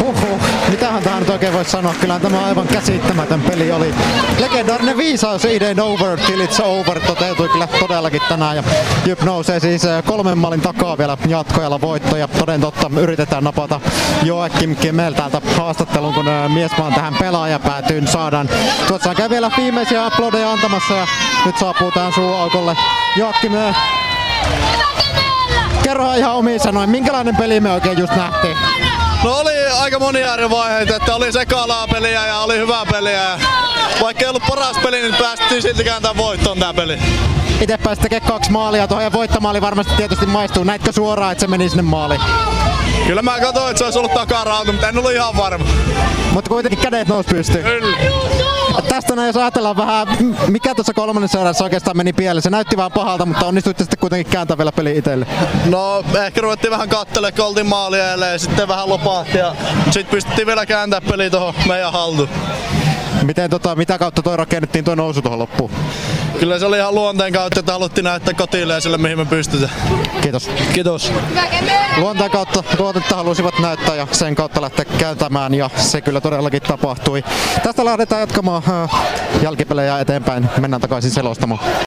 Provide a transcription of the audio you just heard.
Huhhuh, mitähän tähän nyt oikein voisi sanoa? Kyllä tämä aivan käsittämätön peli oli. Legendaarinen viisaus It ain't over till it's over toteutui kyllä todellakin tänään. Ja Jyp nousee siis äh, kolmen maalin takaa vielä jatkojalla voitto. Ja toden totta yritetään napata Joakim Kemel täältä haastattelun, kun äh, Miesmaan tähän pelaajapäätyyn saadaan. Tuossa käy vielä viimeisiä aplodeja antamassa ja nyt saapuu tähän suuaukolle Joakim äh, Kerro ihan omiin sanoin, minkälainen peli me oikein just nähtiin? No oli aika monia eri vaiheita, että oli sekalaa peliä ja oli hyvää peliä. Ja vaikka ei ollut paras peli, niin päästiin silti kääntämään voittoon tää peli. Itse pääsi tekemään kaksi maalia tuohon ja voittamaali varmasti tietysti maistuu. Näitkö suoraan, että se meni sinne maaliin? Kyllä mä katsoin, että se olisi ollut takarauta, mutta en ollut ihan varma. Mutta kuitenkin kädet nousi pystyyn. Kyllä. Tästä näin jos ajatellaan vähän, mikä tuossa kolmannessa erässä oikeastaan meni pieleen. Se näytti vähän pahalta, mutta onnistuitte sitten kuitenkin kääntämään vielä peli itselle. No ehkä ruvettiin vähän kattele, kun oltiin maali ja sitten vähän lopahti ja sitten pystyttiin vielä kääntämään peli tuohon meidän haltuun. Miten tota, mitä kautta toi rakennettiin tuo nousu tuohon loppuun? Kyllä se oli ihan luonteen kautta, että haluttiin näyttää kotille ja sille mihin me pystytään. Kiitos. Kiitos. Luonteen kautta tuotetta halusivat näyttää ja sen kautta lähteä kääntämään ja se kyllä todellakin tapahtui. Tästä lähdetään jatkamaan äh, jälkipelejä eteenpäin. Mennään takaisin selostamaan.